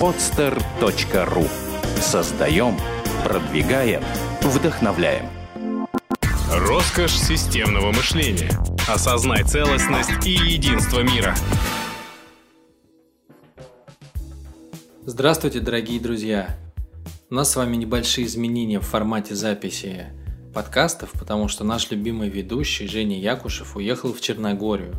podster.ru Создаем, продвигаем, вдохновляем. Роскошь системного мышления. Осознай целостность и единство мира. Здравствуйте, дорогие друзья! У нас с вами небольшие изменения в формате записи подкастов, потому что наш любимый ведущий Женя Якушев уехал в Черногорию.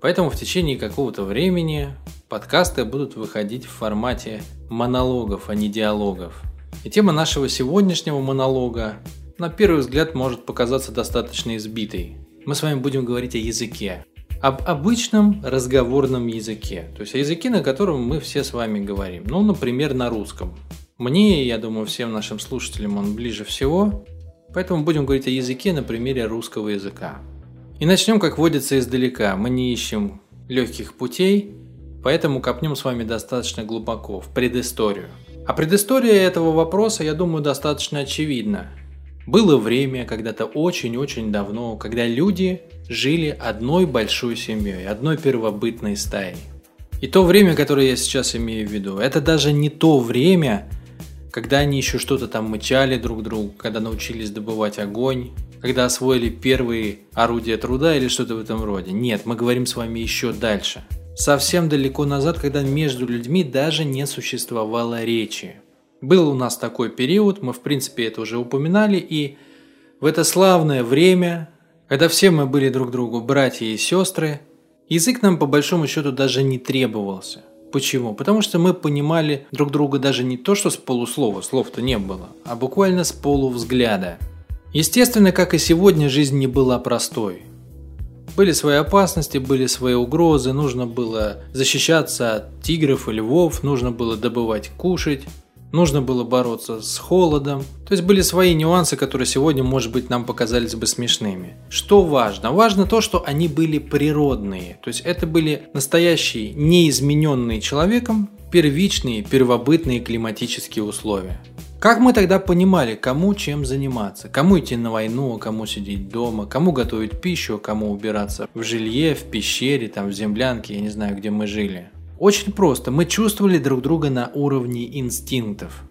Поэтому в течение какого-то времени подкасты будут выходить в формате монологов, а не диалогов. И тема нашего сегодняшнего монолога на первый взгляд может показаться достаточно избитой. Мы с вами будем говорить о языке. Об обычном разговорном языке. То есть о языке, на котором мы все с вами говорим. Ну, например, на русском. Мне, я думаю, всем нашим слушателям он ближе всего. Поэтому будем говорить о языке на примере русского языка. И начнем, как водится, издалека. Мы не ищем легких путей, поэтому копнем с вами достаточно глубоко, в предысторию. А предыстория этого вопроса, я думаю, достаточно очевидна. Было время, когда-то очень-очень давно, когда люди жили одной большой семьей, одной первобытной стаей. И то время, которое я сейчас имею в виду, это даже не то время, когда они еще что-то там мычали друг другу, когда научились добывать огонь, когда освоили первые орудия труда или что-то в этом роде. Нет, мы говорим с вами еще дальше. Совсем далеко назад, когда между людьми даже не существовало речи. Был у нас такой период, мы в принципе это уже упоминали, и в это славное время, когда все мы были друг другу братья и сестры, язык нам по большому счету даже не требовался – Почему? Потому что мы понимали друг друга даже не то, что с полуслова, слов-то не было, а буквально с полувзгляда. Естественно, как и сегодня, жизнь не была простой. Были свои опасности, были свои угрозы, нужно было защищаться от тигров и львов, нужно было добывать кушать, нужно было бороться с холодом. То есть были свои нюансы, которые сегодня, может быть, нам показались бы смешными. Что важно? Важно то, что они были природные. То есть это были настоящие, неизмененные человеком, первичные, первобытные климатические условия. Как мы тогда понимали, кому чем заниматься? Кому идти на войну, кому сидеть дома, кому готовить пищу, кому убираться в жилье, в пещере, там в землянке, я не знаю, где мы жили. Очень просто. Мы чувствовали друг друга на уровне инстинктов.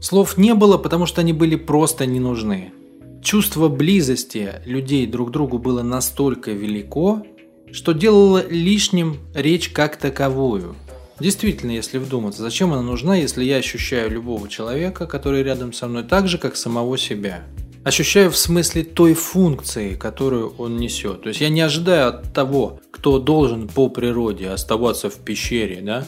Слов не было, потому что они были просто не нужны. Чувство близости людей друг к другу было настолько велико, что делало лишним речь как таковую. Действительно, если вдуматься, зачем она нужна, если я ощущаю любого человека, который рядом со мной так же, как самого себя? ощущаю в смысле той функции, которую он несет. То есть я не ожидаю от того, кто должен по природе оставаться в пещере, да,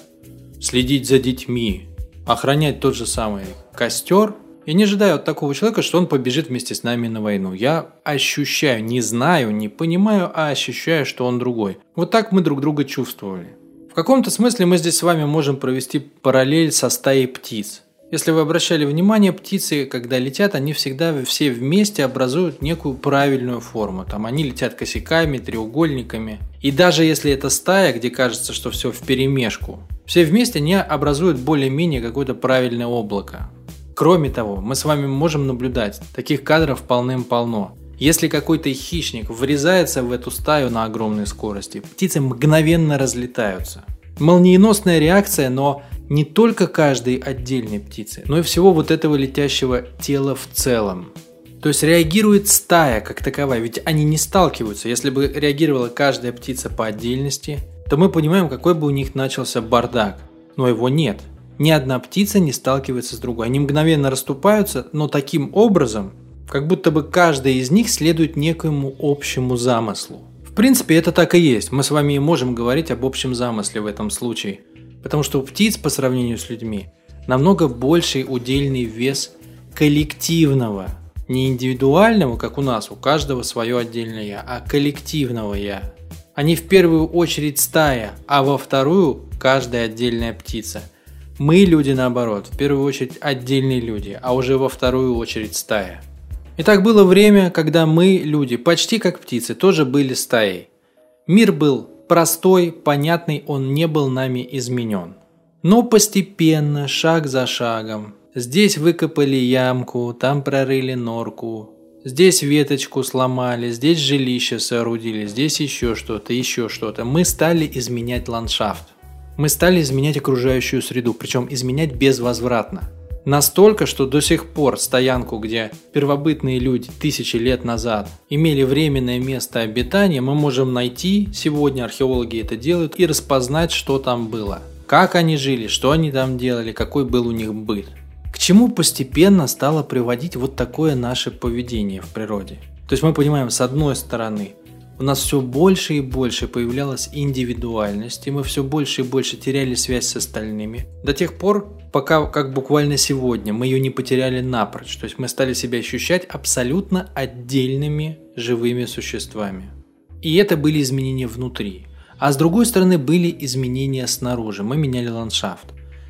следить за детьми, охранять тот же самый костер. Я не ожидаю от такого человека, что он побежит вместе с нами на войну. Я ощущаю, не знаю, не понимаю, а ощущаю, что он другой. Вот так мы друг друга чувствовали. В каком-то смысле мы здесь с вами можем провести параллель со стаей птиц. Если вы обращали внимание, птицы, когда летят, они всегда все вместе образуют некую правильную форму. Там они летят косяками, треугольниками. И даже если это стая, где кажется, что все в перемешку, все вместе они образуют более-менее какое-то правильное облако. Кроме того, мы с вами можем наблюдать, таких кадров полным-полно. Если какой-то хищник врезается в эту стаю на огромной скорости, птицы мгновенно разлетаются. Молниеносная реакция, но не только каждой отдельной птицы, но и всего вот этого летящего тела в целом. То есть реагирует стая как таковая, ведь они не сталкиваются. Если бы реагировала каждая птица по отдельности, то мы понимаем, какой бы у них начался бардак. Но его нет. Ни одна птица не сталкивается с другой. Они мгновенно расступаются, но таким образом, как будто бы каждая из них следует некоему общему замыслу. В принципе, это так и есть. Мы с вами и можем говорить об общем замысле в этом случае – Потому что у птиц по сравнению с людьми намного больший удельный вес коллективного, не индивидуального, как у нас, у каждого свое отдельное я, а коллективного я. Они в первую очередь стая, а во вторую каждая отдельная птица. Мы люди наоборот, в первую очередь отдельные люди, а уже во вторую очередь стая. И так было время, когда мы, люди, почти как птицы, тоже были стаей. Мир был простой, понятный он не был нами изменен. Но постепенно, шаг за шагом, здесь выкопали ямку, там прорыли норку, здесь веточку сломали, здесь жилище соорудили, здесь еще что-то, еще что-то. Мы стали изменять ландшафт. мы стали изменять окружающую среду, причем изменять безвозвратно. Настолько, что до сих пор стоянку, где первобытные люди тысячи лет назад имели временное место обитания, мы можем найти, сегодня археологи это делают, и распознать, что там было. Как они жили, что они там делали, какой был у них быт. К чему постепенно стало приводить вот такое наше поведение в природе? То есть мы понимаем, с одной стороны, у нас все больше и больше появлялась индивидуальность, и мы все больше и больше теряли связь с остальными. До тех пор, пока, как буквально сегодня, мы ее не потеряли напрочь. То есть мы стали себя ощущать абсолютно отдельными живыми существами. И это были изменения внутри. А с другой стороны были изменения снаружи. Мы меняли ландшафт.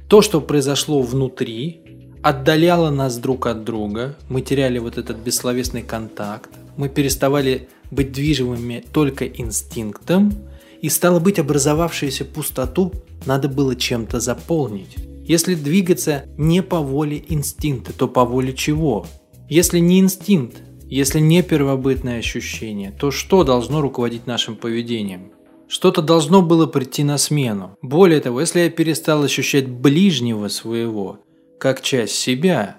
То, что произошло внутри, отдаляло нас друг от друга. Мы теряли вот этот бессловесный контакт. Мы переставали быть движимыми только инстинктом, и стало быть образовавшуюся пустоту надо было чем-то заполнить. Если двигаться не по воле инстинкта, то по воле чего? Если не инстинкт, если не первобытное ощущение, то что должно руководить нашим поведением? Что-то должно было прийти на смену. Более того, если я перестал ощущать ближнего своего, как часть себя,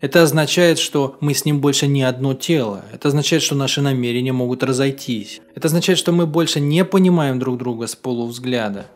это означает, что мы с ним больше не одно тело. Это означает, что наши намерения могут разойтись. Это означает, что мы больше не понимаем друг друга с полувзгляда.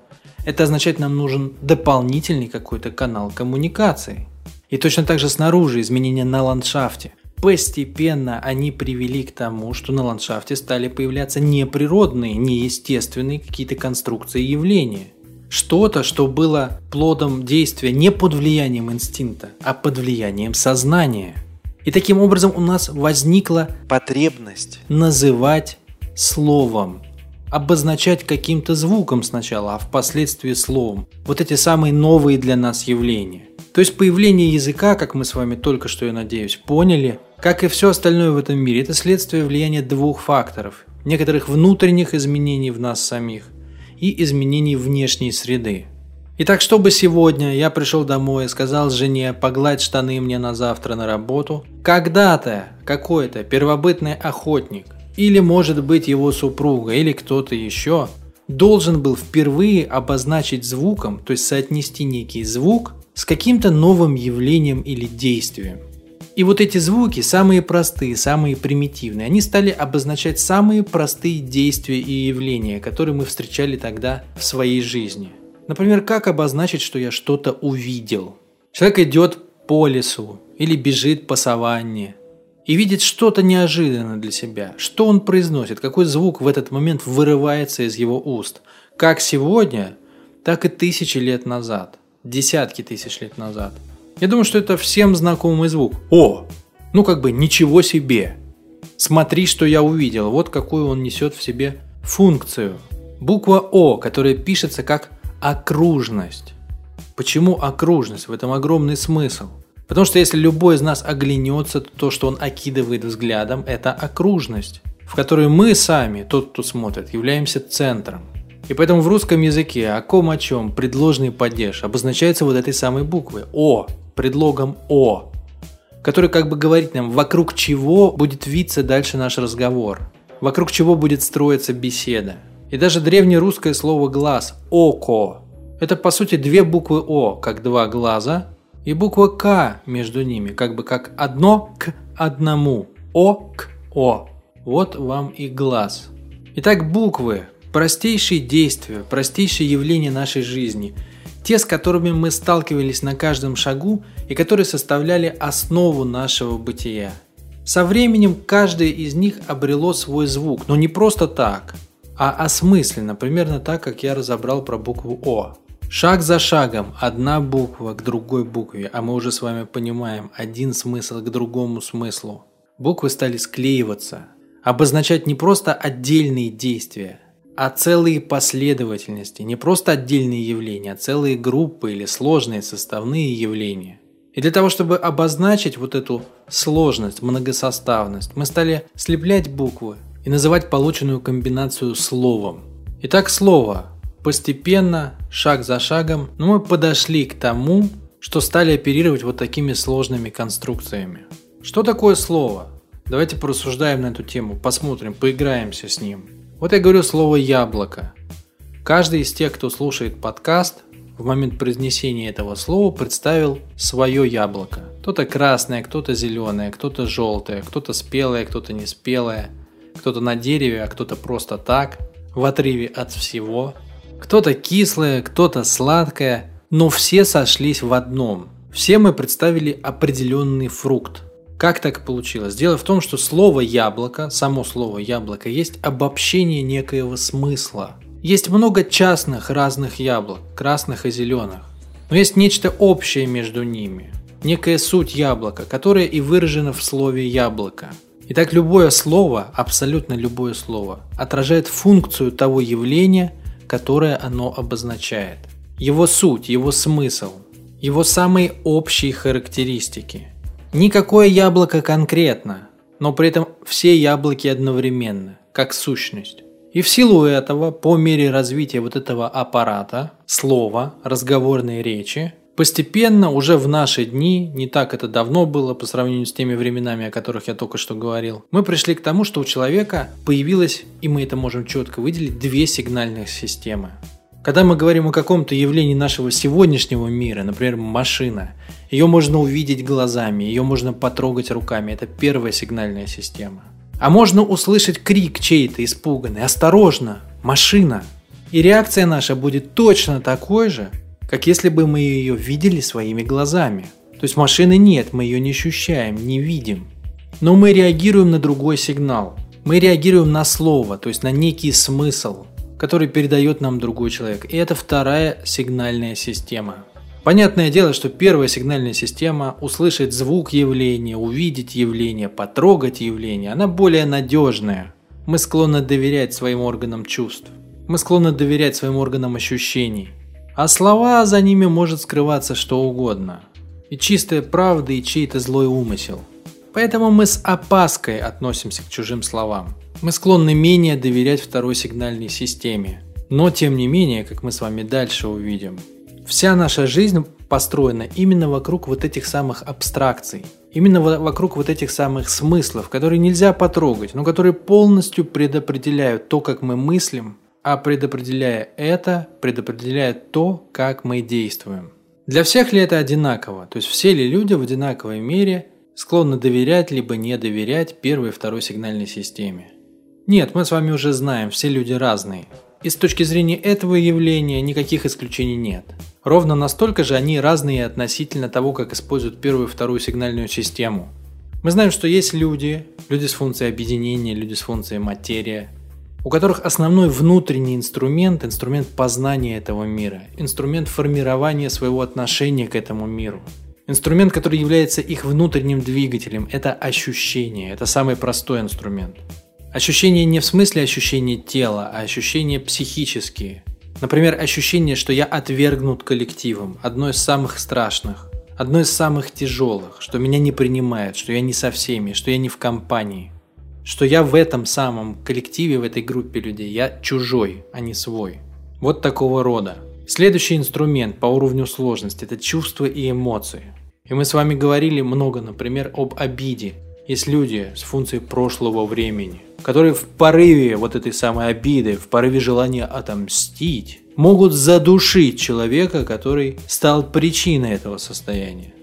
Это означает, нам нужен дополнительный какой-то канал коммуникации. И точно так же снаружи изменения на ландшафте. Постепенно они привели к тому, что на ландшафте стали появляться неприродные, неестественные какие-то конструкции и явления что-то, что было плодом действия не под влиянием инстинкта, а под влиянием сознания. И таким образом у нас возникла потребность называть словом, обозначать каким-то звуком сначала, а впоследствии словом. Вот эти самые новые для нас явления. То есть появление языка, как мы с вами только что, я надеюсь, поняли, как и все остальное в этом мире, это следствие влияния двух факторов. Некоторых внутренних изменений в нас самих и изменений внешней среды. Итак, чтобы сегодня я пришел домой и сказал жене погладь штаны мне на завтра на работу, когда-то какой-то первобытный охотник, или может быть его супруга, или кто-то еще, должен был впервые обозначить звуком, то есть соотнести некий звук с каким-то новым явлением или действием. И вот эти звуки, самые простые, самые примитивные, они стали обозначать самые простые действия и явления, которые мы встречали тогда в своей жизни. Например, как обозначить, что я что-то увидел? Человек идет по лесу или бежит по саванне и видит что-то неожиданное для себя. Что он произносит? Какой звук в этот момент вырывается из его уст? Как сегодня, так и тысячи лет назад, десятки тысяч лет назад – я думаю, что это всем знакомый звук. О! Ну как бы ничего себе! Смотри, что я увидел. Вот какую он несет в себе функцию. Буква О, которая пишется как окружность. Почему окружность? В этом огромный смысл. Потому что если любой из нас оглянется, то то, что он окидывает взглядом, это окружность, в которой мы сами, тот, кто смотрит, являемся центром. И поэтому в русском языке о ком о чем предложный падеж обозначается вот этой самой буквой О предлогом «о», который как бы говорит нам, вокруг чего будет виться дальше наш разговор, вокруг чего будет строиться беседа. И даже древнерусское слово «глаз» – «око» – это по сути две буквы «о», как два глаза, и буква «к» между ними, как бы как одно к одному, «о» к «о». Вот вам и глаз. Итак, буквы – простейшие действия, простейшие явления нашей жизни – те, с которыми мы сталкивались на каждом шагу и которые составляли основу нашего бытия. Со временем каждое из них обрело свой звук, но не просто так, а осмысленно, примерно так, как я разобрал про букву О. Шаг за шагом, одна буква к другой букве, а мы уже с вами понимаем один смысл к другому смыслу. Буквы стали склеиваться, обозначать не просто отдельные действия, а целые последовательности, не просто отдельные явления, а целые группы или сложные составные явления. И для того, чтобы обозначить вот эту сложность, многосоставность, мы стали слеплять буквы и называть полученную комбинацию словом. Итак, слово. Постепенно, шаг за шагом, но мы подошли к тому, что стали оперировать вот такими сложными конструкциями. Что такое слово? Давайте порассуждаем на эту тему, посмотрим, поиграемся с ним. Вот я говорю слово яблоко. Каждый из тех, кто слушает подкаст, в момент произнесения этого слова представил свое яблоко. Кто-то красное, кто-то зеленое, кто-то желтое, кто-то спелое, кто-то не спелое, кто-то на дереве, а кто-то просто так, в отрыве от всего. Кто-то кислое, кто-то сладкое, но все сошлись в одном. Все мы представили определенный фрукт. Как так получилось? Дело в том, что слово яблоко, само слово яблоко, есть обобщение некоего смысла. Есть много частных разных яблок, красных и зеленых. Но есть нечто общее между ними. Некая суть яблока, которая и выражена в слове яблоко. Итак, любое слово, абсолютно любое слово, отражает функцию того явления, которое оно обозначает. Его суть, его смысл, его самые общие характеристики. Никакое яблоко конкретно, но при этом все яблоки одновременно, как сущность. И в силу этого, по мере развития вот этого аппарата, слова, разговорной речи, постепенно уже в наши дни, не так это давно было по сравнению с теми временами, о которых я только что говорил, мы пришли к тому, что у человека появилось, и мы это можем четко выделить, две сигнальных системы. Когда мы говорим о каком-то явлении нашего сегодняшнего мира, например, машина, ее можно увидеть глазами, ее можно потрогать руками, это первая сигнальная система. А можно услышать крик чей-то испуганный «Осторожно! Машина!» И реакция наша будет точно такой же, как если бы мы ее видели своими глазами. То есть машины нет, мы ее не ощущаем, не видим. Но мы реагируем на другой сигнал. Мы реагируем на слово, то есть на некий смысл, который передает нам другой человек. И это вторая сигнальная система. Понятное дело, что первая сигнальная система услышать звук явления, увидеть явление, потрогать явление, она более надежная. Мы склонны доверять своим органам чувств. Мы склонны доверять своим органам ощущений. А слова за ними может скрываться что угодно. И чистая правда, и чей-то злой умысел. Поэтому мы с опаской относимся к чужим словам. Мы склонны менее доверять второй сигнальной системе. Но тем не менее, как мы с вами дальше увидим, Вся наша жизнь построена именно вокруг вот этих самых абстракций, именно вокруг вот этих самых смыслов, которые нельзя потрогать, но которые полностью предопределяют то, как мы мыслим, а предопределяя это, предопределяет то, как мы действуем. Для всех ли это одинаково? То есть все ли люди в одинаковой мере склонны доверять либо не доверять первой и второй сигнальной системе? Нет, мы с вами уже знаем, все люди разные. И с точки зрения этого явления никаких исключений нет. Ровно настолько же они разные относительно того, как используют первую и вторую сигнальную систему. Мы знаем, что есть люди, люди с функцией объединения, люди с функцией материя, у которых основной внутренний инструмент – инструмент познания этого мира, инструмент формирования своего отношения к этому миру. Инструмент, который является их внутренним двигателем – это ощущение, это самый простой инструмент. Ощущения не в смысле ощущения тела, а ощущения психические. Например, ощущение, что я отвергнут коллективом, одно из самых страшных, одно из самых тяжелых, что меня не принимают, что я не со всеми, что я не в компании, что я в этом самом коллективе, в этой группе людей, я чужой, а не свой. Вот такого рода. Следующий инструмент по уровню сложности – это чувства и эмоции. И мы с вами говорили много, например, об обиде. Есть люди с функцией прошлого времени – которые в порыве вот этой самой обиды, в порыве желания отомстить, могут задушить человека, который стал причиной этого состояния.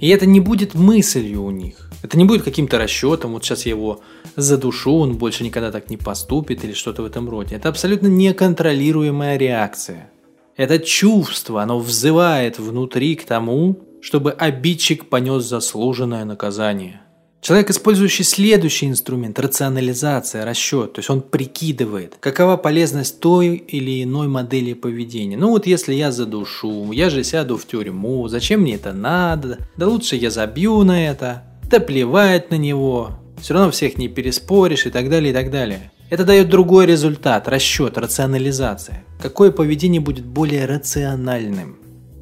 И это не будет мыслью у них. Это не будет каким-то расчетом, вот сейчас я его задушу, он больше никогда так не поступит или что-то в этом роде. Это абсолютно неконтролируемая реакция. Это чувство, оно взывает внутри к тому, чтобы обидчик понес заслуженное наказание. Человек, использующий следующий инструмент – рационализация, расчет, то есть он прикидывает, какова полезность той или иной модели поведения. Ну вот если я задушу, я же сяду в тюрьму, зачем мне это надо? Да лучше я забью на это, да плевать на него, все равно всех не переспоришь и так далее, и так далее. Это дает другой результат, расчет, рационализация. Какое поведение будет более рациональным?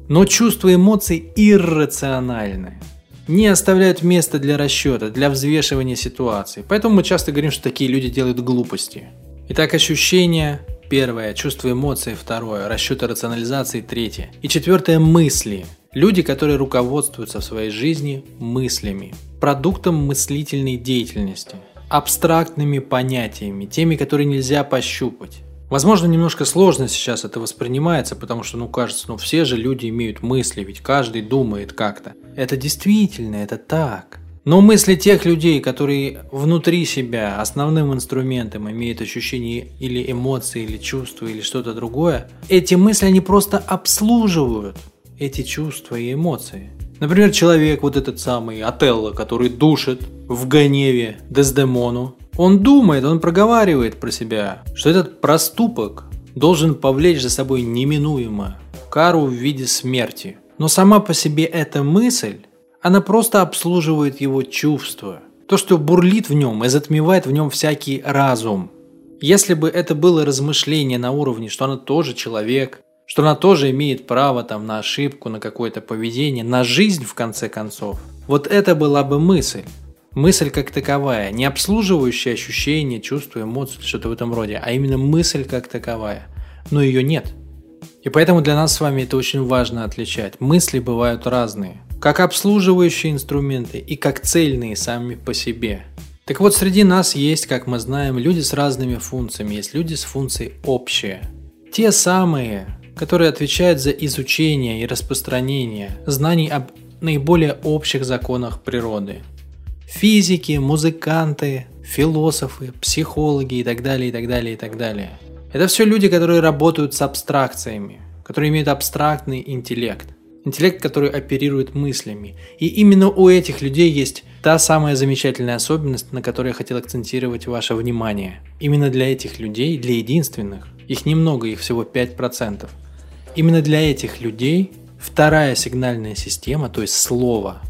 Но чувства и эмоции иррациональны не оставляют места для расчета, для взвешивания ситуации. Поэтому мы часто говорим, что такие люди делают глупости. Итак, ощущения – первое, чувство эмоций – второе, расчеты рационализации – третье. И четвертое – мысли. Люди, которые руководствуются в своей жизни мыслями, продуктом мыслительной деятельности, абстрактными понятиями, теми, которые нельзя пощупать. Возможно, немножко сложно сейчас это воспринимается, потому что, ну, кажется, ну, все же люди имеют мысли, ведь каждый думает как-то. Это действительно, это так. Но мысли тех людей, которые внутри себя основным инструментом имеют ощущение или эмоции, или чувства, или что-то другое, эти мысли, они просто обслуживают эти чувства и эмоции. Например, человек, вот этот самый Отелло, который душит в гневе Дездемону, он думает, он проговаривает про себя, что этот проступок должен повлечь за собой неминуемо кару в виде смерти. Но сама по себе эта мысль, она просто обслуживает его чувства. То, что бурлит в нем и затмевает в нем всякий разум. Если бы это было размышление на уровне, что она тоже человек, что она тоже имеет право там на ошибку, на какое-то поведение, на жизнь в конце концов, вот это была бы мысль. Мысль как таковая, не обслуживающая ощущения, чувства, эмоции, что-то в этом роде, а именно мысль как таковая. Но ее нет. И поэтому для нас с вами это очень важно отличать. Мысли бывают разные. Как обслуживающие инструменты и как цельные сами по себе. Так вот, среди нас есть, как мы знаем, люди с разными функциями. Есть люди с функцией общие. Те самые, которые отвечают за изучение и распространение знаний об наиболее общих законах природы – Физики, музыканты, философы, психологи и так далее, и так далее, и так далее. Это все люди, которые работают с абстракциями, которые имеют абстрактный интеллект. Интеллект, который оперирует мыслями. И именно у этих людей есть та самая замечательная особенность, на которой я хотел акцентировать ваше внимание. Именно для этих людей, для единственных, их немного, их всего 5%. Именно для этих людей вторая сигнальная система, то есть слово,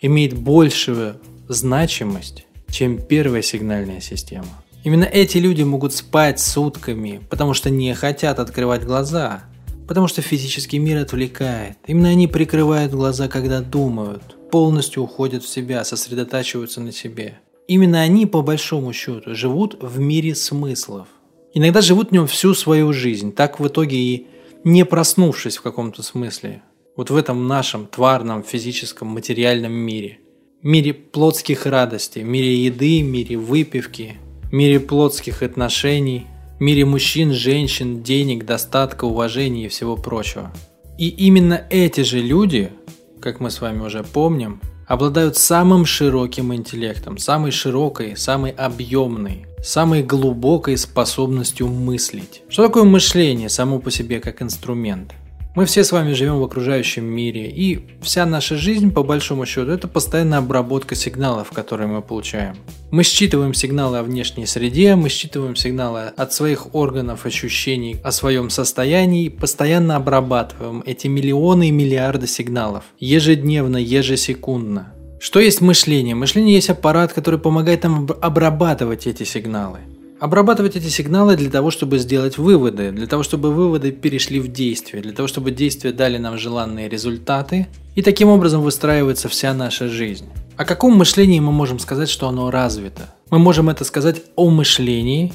имеет большую значимость, чем первая сигнальная система. Именно эти люди могут спать сутками, потому что не хотят открывать глаза, потому что физический мир отвлекает. Именно они прикрывают глаза, когда думают, полностью уходят в себя, сосредотачиваются на себе. Именно они, по большому счету, живут в мире смыслов. Иногда живут в нем всю свою жизнь, так в итоге и не проснувшись в каком-то смысле. Вот в этом нашем тварном, физическом, материальном мире – мире плотских радостей, мире еды, мире выпивки, мире плотских отношений, мире мужчин, женщин, денег, достатка, уважения и всего прочего. И именно эти же люди, как мы с вами уже помним, обладают самым широким интеллектом, самой широкой, самой объемной, самой глубокой способностью мыслить. Что такое мышление само по себе как инструмент? Мы все с вами живем в окружающем мире, и вся наша жизнь, по большому счету, это постоянная обработка сигналов, которые мы получаем. Мы считываем сигналы о внешней среде, мы считываем сигналы от своих органов ощущений о своем состоянии, и постоянно обрабатываем эти миллионы и миллиарды сигналов, ежедневно, ежесекундно. Что есть мышление? Мышление есть аппарат, который помогает нам обрабатывать эти сигналы обрабатывать эти сигналы для того, чтобы сделать выводы, для того, чтобы выводы перешли в действие, для того, чтобы действия дали нам желанные результаты, и таким образом выстраивается вся наша жизнь. О каком мышлении мы можем сказать, что оно развито? Мы можем это сказать о мышлении,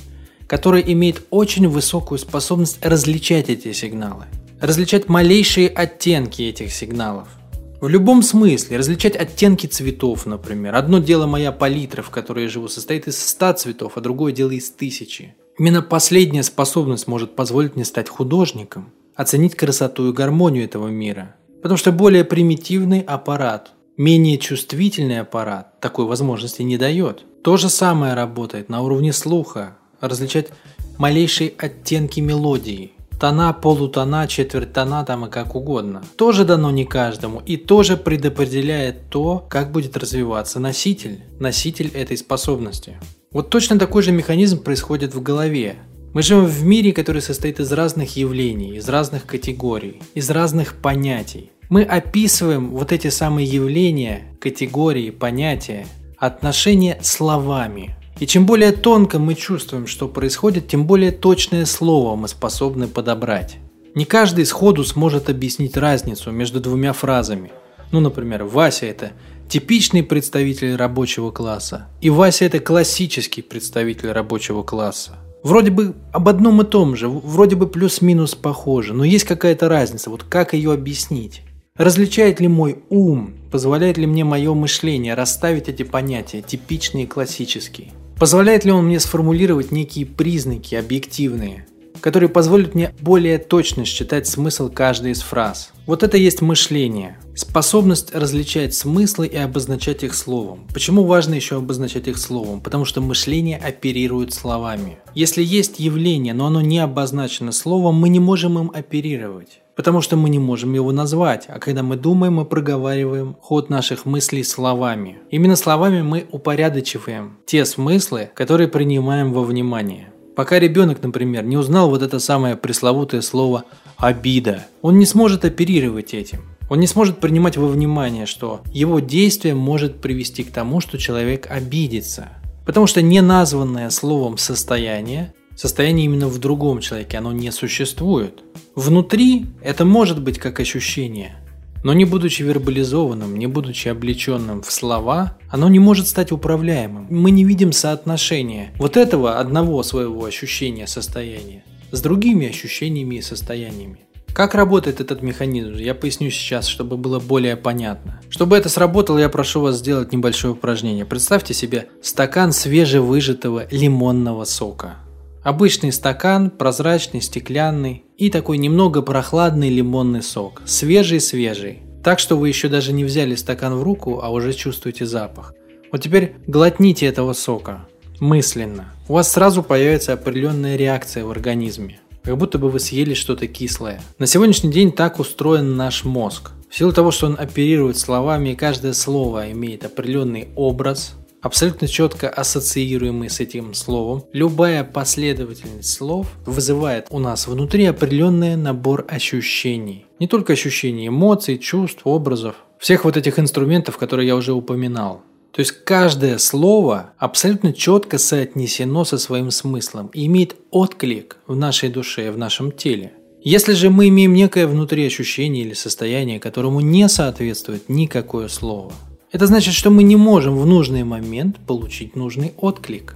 которое имеет очень высокую способность различать эти сигналы, различать малейшие оттенки этих сигналов. В любом смысле, различать оттенки цветов, например. Одно дело моя палитра, в которой я живу, состоит из ста цветов, а другое дело из тысячи. Именно последняя способность может позволить мне стать художником, оценить красоту и гармонию этого мира. Потому что более примитивный аппарат, менее чувствительный аппарат такой возможности не дает. То же самое работает на уровне слуха, различать малейшие оттенки мелодии, тона, полутона, четверть тона там и как угодно. Тоже дано не каждому и тоже предопределяет то, как будет развиваться носитель, носитель этой способности. Вот точно такой же механизм происходит в голове. Мы живем в мире, который состоит из разных явлений, из разных категорий, из разных понятий. Мы описываем вот эти самые явления, категории, понятия, отношения словами – и чем более тонко мы чувствуем, что происходит, тем более точное слово мы способны подобрать. Не каждый сходу сможет объяснить разницу между двумя фразами. Ну, например, Вася – это типичный представитель рабочего класса, и Вася – это классический представитель рабочего класса. Вроде бы об одном и том же, вроде бы плюс-минус похоже, но есть какая-то разница, вот как ее объяснить? Различает ли мой ум, позволяет ли мне мое мышление расставить эти понятия, типичные и классические? Позволяет ли он мне сформулировать некие признаки объективные? которые позволят мне более точно считать смысл каждой из фраз. Вот это есть мышление. Способность различать смыслы и обозначать их словом. Почему важно еще обозначать их словом? Потому что мышление оперирует словами. Если есть явление, но оно не обозначено словом, мы не можем им оперировать. Потому что мы не можем его назвать, а когда мы думаем, мы проговариваем ход наших мыслей словами. Именно словами мы упорядочиваем те смыслы, которые принимаем во внимание. Пока ребенок, например, не узнал вот это самое пресловутое слово «обида», он не сможет оперировать этим. Он не сможет принимать во внимание, что его действие может привести к тому, что человек обидится. Потому что не названное словом состояние, состояние именно в другом человеке, оно не существует. Внутри это может быть как ощущение, но не будучи вербализованным, не будучи облеченным в слова, оно не может стать управляемым. Мы не видим соотношения вот этого одного своего ощущения состояния с другими ощущениями и состояниями. Как работает этот механизм, я поясню сейчас, чтобы было более понятно. Чтобы это сработало, я прошу вас сделать небольшое упражнение. Представьте себе стакан свежевыжатого лимонного сока. Обычный стакан, прозрачный, стеклянный и такой немного прохладный лимонный сок. Свежий-свежий. Так что вы еще даже не взяли стакан в руку, а уже чувствуете запах. Вот теперь глотните этого сока. Мысленно. У вас сразу появится определенная реакция в организме. Как будто бы вы съели что-то кислое. На сегодняшний день так устроен наш мозг. В силу того, что он оперирует словами, и каждое слово имеет определенный образ, абсолютно четко ассоциируемый с этим словом, любая последовательность слов вызывает у нас внутри определенный набор ощущений. Не только ощущений эмоций, чувств, образов, всех вот этих инструментов, которые я уже упоминал. То есть каждое слово абсолютно четко соотнесено со своим смыслом и имеет отклик в нашей душе, в нашем теле. Если же мы имеем некое внутри ощущение или состояние, которому не соответствует никакое слово – это значит, что мы не можем в нужный момент получить нужный отклик.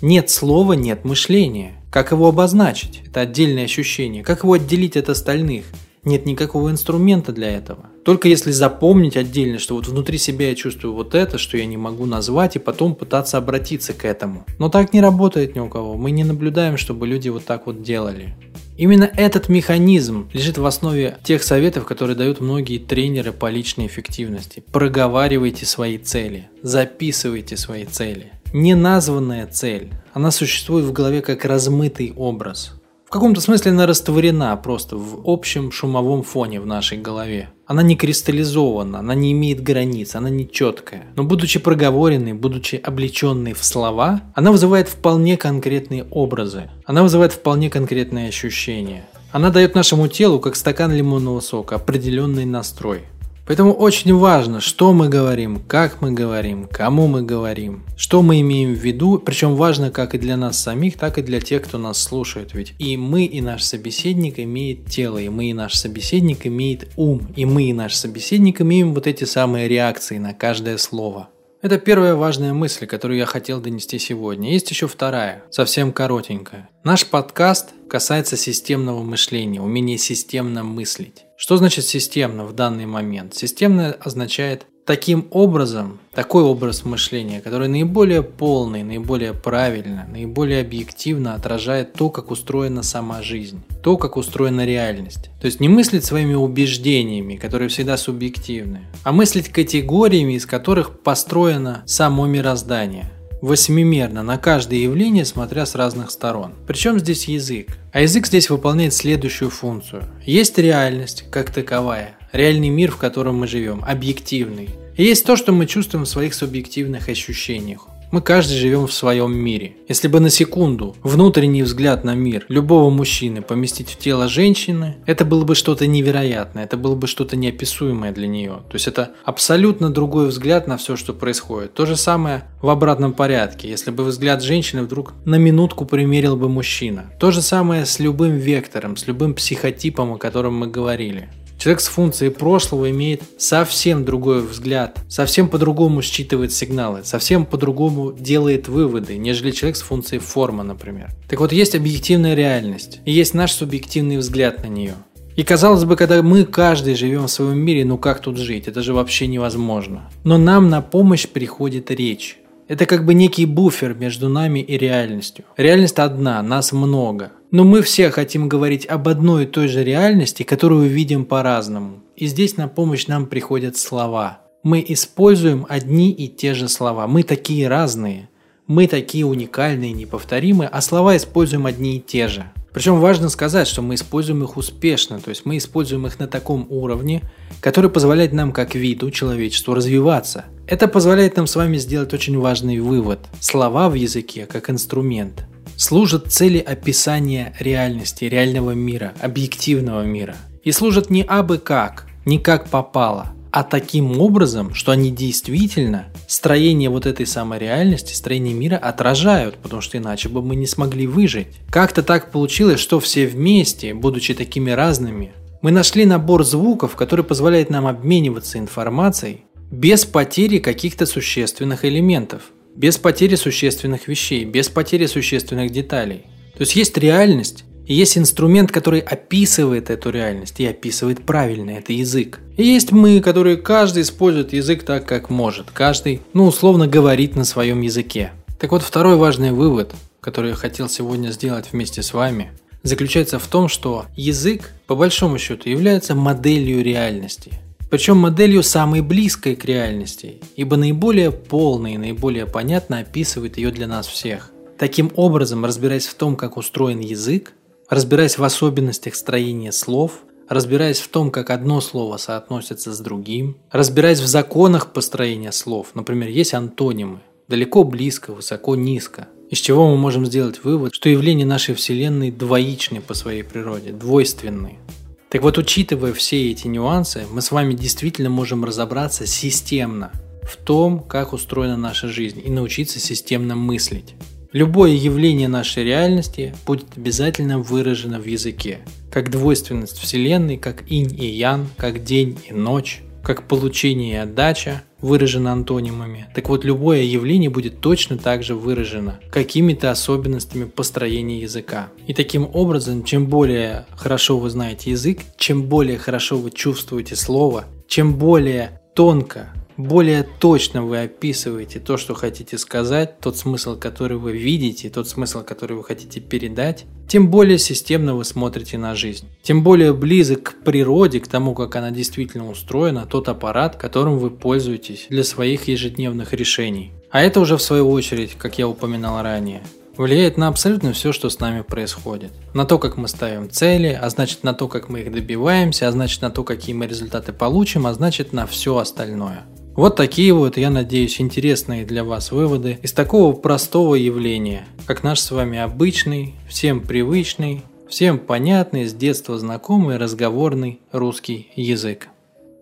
Нет слова, нет мышления. Как его обозначить? Это отдельное ощущение. Как его отделить от остальных? Нет никакого инструмента для этого. Только если запомнить отдельно, что вот внутри себя я чувствую вот это, что я не могу назвать, и потом пытаться обратиться к этому. Но так не работает ни у кого. Мы не наблюдаем, чтобы люди вот так вот делали. Именно этот механизм лежит в основе тех советов, которые дают многие тренеры по личной эффективности. Проговаривайте свои цели, записывайте свои цели. Неназванная цель, она существует в голове как размытый образ. Каком-то смысле она растворена просто в общем шумовом фоне в нашей голове. Она не кристаллизована, она не имеет границ, она не четкая. Но будучи проговоренной, будучи облеченной в слова, она вызывает вполне конкретные образы. Она вызывает вполне конкретные ощущения. Она дает нашему телу, как стакан лимонного сока, определенный настрой. Поэтому очень важно, что мы говорим, как мы говорим, кому мы говорим, что мы имеем в виду. Причем важно как и для нас самих, так и для тех, кто нас слушает. Ведь и мы, и наш собеседник имеет тело, и мы, и наш собеседник имеет ум, и мы, и наш собеседник имеем вот эти самые реакции на каждое слово. Это первая важная мысль, которую я хотел донести сегодня. Есть еще вторая, совсем коротенькая. Наш подкаст касается системного мышления, умения системно мыслить. Что значит системно в данный момент? Системно означает таким образом, такой образ мышления, который наиболее полный, наиболее правильно, наиболее объективно отражает то, как устроена сама жизнь, то, как устроена реальность. То есть не мыслить своими убеждениями, которые всегда субъективны, а мыслить категориями, из которых построено само мироздание восьмимерно на каждое явление, смотря с разных сторон. Причем здесь язык? А язык здесь выполняет следующую функцию. Есть реальность как таковая, реальный мир, в котором мы живем, объективный. И есть то, что мы чувствуем в своих субъективных ощущениях. Мы каждый живем в своем мире. Если бы на секунду внутренний взгляд на мир любого мужчины поместить в тело женщины, это было бы что-то невероятное, это было бы что-то неописуемое для нее. То есть это абсолютно другой взгляд на все, что происходит. То же самое в обратном порядке. Если бы взгляд женщины вдруг на минутку примерил бы мужчина. То же самое с любым вектором, с любым психотипом, о котором мы говорили. Человек с функцией прошлого имеет совсем другой взгляд, совсем по-другому считывает сигналы, совсем по-другому делает выводы, нежели человек с функцией форма, например. Так вот, есть объективная реальность, и есть наш субъективный взгляд на нее. И казалось бы, когда мы каждый живем в своем мире, ну как тут жить? Это же вообще невозможно. Но нам на помощь приходит речь. Это как бы некий буфер между нами и реальностью. Реальность одна, нас много. Но мы все хотим говорить об одной и той же реальности, которую видим по-разному. И здесь на помощь нам приходят слова. Мы используем одни и те же слова. Мы такие разные. Мы такие уникальные, неповторимые, а слова используем одни и те же. Причем важно сказать, что мы используем их успешно, то есть мы используем их на таком уровне, который позволяет нам как виду, человечеству развиваться. Это позволяет нам с вами сделать очень важный вывод. Слова в языке, как инструмент, служат цели описания реальности, реального мира, объективного мира. И служат не абы как, не как попало, а таким образом, что они действительно строение вот этой самой реальности, строение мира отражают, потому что иначе бы мы не смогли выжить. Как-то так получилось, что все вместе, будучи такими разными, мы нашли набор звуков, который позволяет нам обмениваться информацией без потери каких-то существенных элементов, без потери существенных вещей, без потери существенных деталей. То есть есть реальность, и есть инструмент, который описывает эту реальность и описывает правильно, это язык. И есть мы, которые каждый использует язык так, как может. Каждый, ну, условно говорит на своем языке. Так вот, второй важный вывод, который я хотел сегодня сделать вместе с вами, заключается в том, что язык, по большому счету, является моделью реальности. Причем моделью самой близкой к реальности, ибо наиболее полно и наиболее понятно описывает ее для нас всех. Таким образом, разбираясь в том, как устроен язык, разбираясь в особенностях строения слов, разбираясь в том, как одно слово соотносится с другим, разбираясь в законах построения слов, например, есть антонимы, далеко, близко, высоко, низко, из чего мы можем сделать вывод, что явления нашей Вселенной двоичны по своей природе, двойственны. Так вот, учитывая все эти нюансы, мы с вами действительно можем разобраться системно в том, как устроена наша жизнь и научиться системно мыслить. Любое явление нашей реальности будет обязательно выражено в языке, как двойственность Вселенной, как инь и ян, как день и ночь, как получение и отдача выражено антонимами. Так вот, любое явление будет точно так же выражено какими-то особенностями построения языка. И таким образом, чем более хорошо вы знаете язык, чем более хорошо вы чувствуете слово, чем более тонко более точно вы описываете то, что хотите сказать, тот смысл, который вы видите, тот смысл, который вы хотите передать, тем более системно вы смотрите на жизнь. Тем более близок к природе, к тому, как она действительно устроена, тот аппарат, которым вы пользуетесь для своих ежедневных решений. А это уже в свою очередь, как я упоминал ранее, влияет на абсолютно все, что с нами происходит. На то, как мы ставим цели, а значит на то, как мы их добиваемся, а значит на то, какие мы результаты получим, а значит на все остальное. Вот такие вот, я надеюсь, интересные для вас выводы из такого простого явления, как наш с вами обычный, всем привычный, всем понятный, с детства знакомый разговорный русский язык.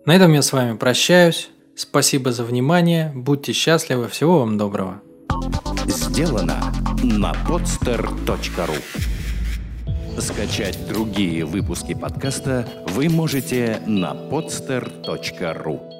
На этом я с вами прощаюсь. Спасибо за внимание, будьте счастливы, всего вам доброго. Сделано на podster.ru Скачать другие выпуски подкаста вы можете на podster.ru